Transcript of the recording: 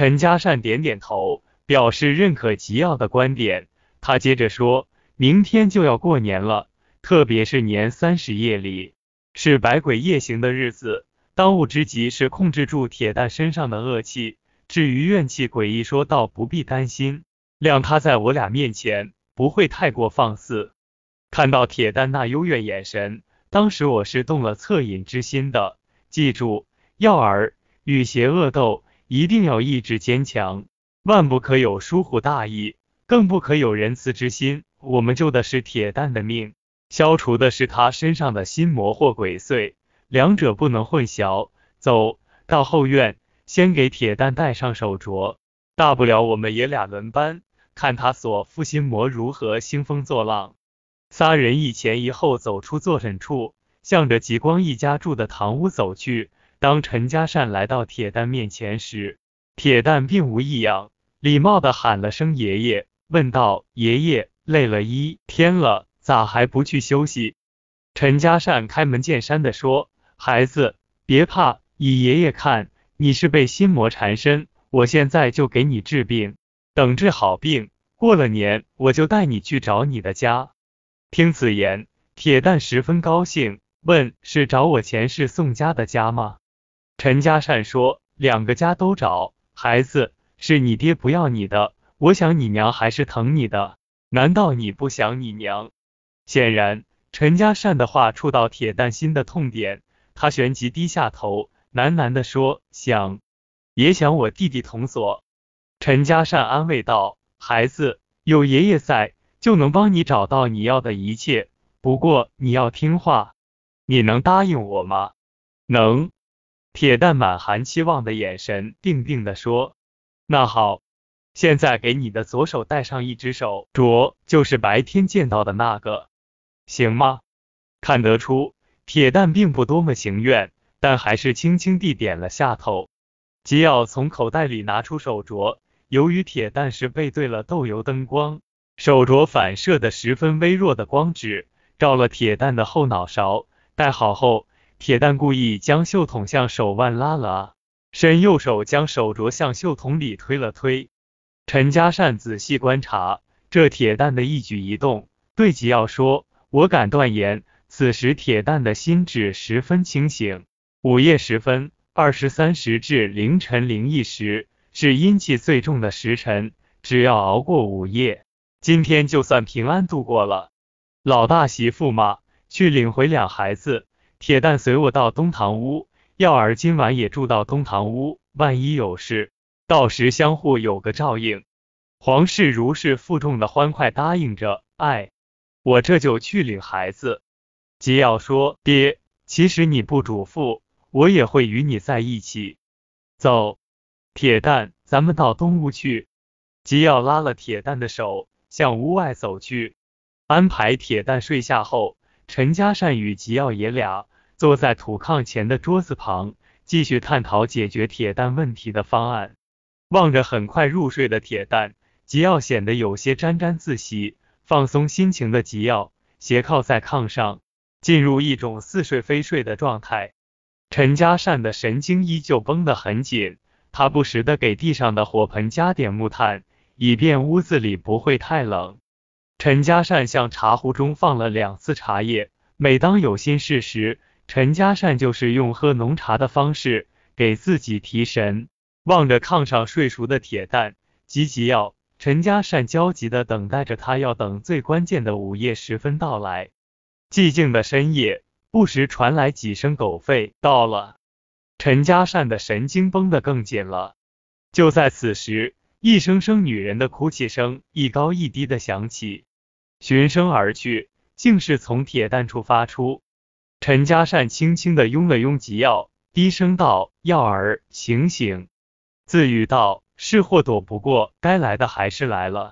陈嘉善点点头，表示认可吉耀的观点。他接着说：“明天就要过年了，特别是年三十夜里，是百鬼夜行的日子。当务之急是控制住铁蛋身上的恶气。至于怨气诡异，说倒不必担心，谅他在我俩面前不会太过放肆。”看到铁蛋那幽怨眼神，当时我是动了恻隐之心的。记住，耀儿与邪恶斗，一定要意志坚强，万不可有疏忽大意。更不可有仁慈之心。我们救的是铁蛋的命，消除的是他身上的心魔或鬼祟，两者不能混淆。走到后院，先给铁蛋戴上手镯，大不了我们爷俩轮班，看他所附心魔如何兴风作浪。仨人一前一后走出坐诊处，向着极光一家住的堂屋走去。当陈家善来到铁蛋面前时，铁蛋并无异样，礼貌的喊了声爷爷。问道：“爷爷累了一天了，咋还不去休息？”陈家善开门见山的说：“孩子，别怕，以爷爷看，你是被心魔缠身，我现在就给你治病。等治好病，过了年我就带你去找你的家。”听此言，铁蛋十分高兴，问：“是找我前世宋家的家吗？”陈家善说：“两个家都找，孩子，是你爹不要你的。”我想你娘还是疼你的，难道你不想你娘？显然，陈家善的话触到铁蛋心的痛点，他旋即低下头，喃喃的说：“想，也想我弟弟童锁。”陈家善安慰道：“孩子，有爷爷在，就能帮你找到你要的一切。不过你要听话，你能答应我吗？”能。铁蛋满含期望的眼神，定定的说：“那好。”现在给你的左手戴上一只手镯，就是白天见到的那个，行吗？看得出铁蛋并不多么情愿，但还是轻轻地点了下头。吉奥从口袋里拿出手镯，由于铁蛋是背对了豆油灯光，手镯反射的十分微弱的光纸照了铁蛋的后脑勺。戴好后，铁蛋故意将袖筒向手腕拉了，伸右手将手镯向袖筒里推了推。陈家善仔细观察这铁蛋的一举一动，对吉耀说：“我敢断言，此时铁蛋的心智十分清醒。午夜时分，二十三时至凌晨零一时是阴气最重的时辰，只要熬过午夜，今天就算平安度过了。老大媳妇嘛，去领回两孩子。铁蛋随我到东堂屋，耀儿今晚也住到东堂屋，万一有事。”到时相互有个照应。皇室如释负重的欢快答应着。哎，我这就去领孩子。吉耀说：“爹，其实你不嘱咐，我也会与你在一起。”走，铁蛋，咱们到东屋去。吉耀拉了铁蛋的手，向屋外走去。安排铁蛋睡下后，陈家善与吉耀爷俩坐在土炕前的桌子旁，继续探讨解决铁蛋问题的方案。望着很快入睡的铁蛋，吉耀显得有些沾沾自喜。放松心情的吉耀斜靠在炕上，进入一种似睡非睡的状态。陈家善的神经依旧绷得很紧，他不时的给地上的火盆加点木炭，以便屋子里不会太冷。陈家善向茶壶中放了两次茶叶，每当有心事时，陈家善就是用喝浓茶的方式给自己提神。望着炕上睡熟的铁蛋，急急要陈家善焦急的等待着他要等最关键的午夜时分到来。寂静的深夜，不时传来几声狗吠。到了，陈家善的神经绷得更紧了。就在此时，一声声女人的哭泣声一高一低的响起，循声而去，竟是从铁蛋处发出。陈嘉善轻轻的拥了拥吉耀，低声道：“耀儿，醒醒。”自语道：“是祸躲不过，该来的还是来了。”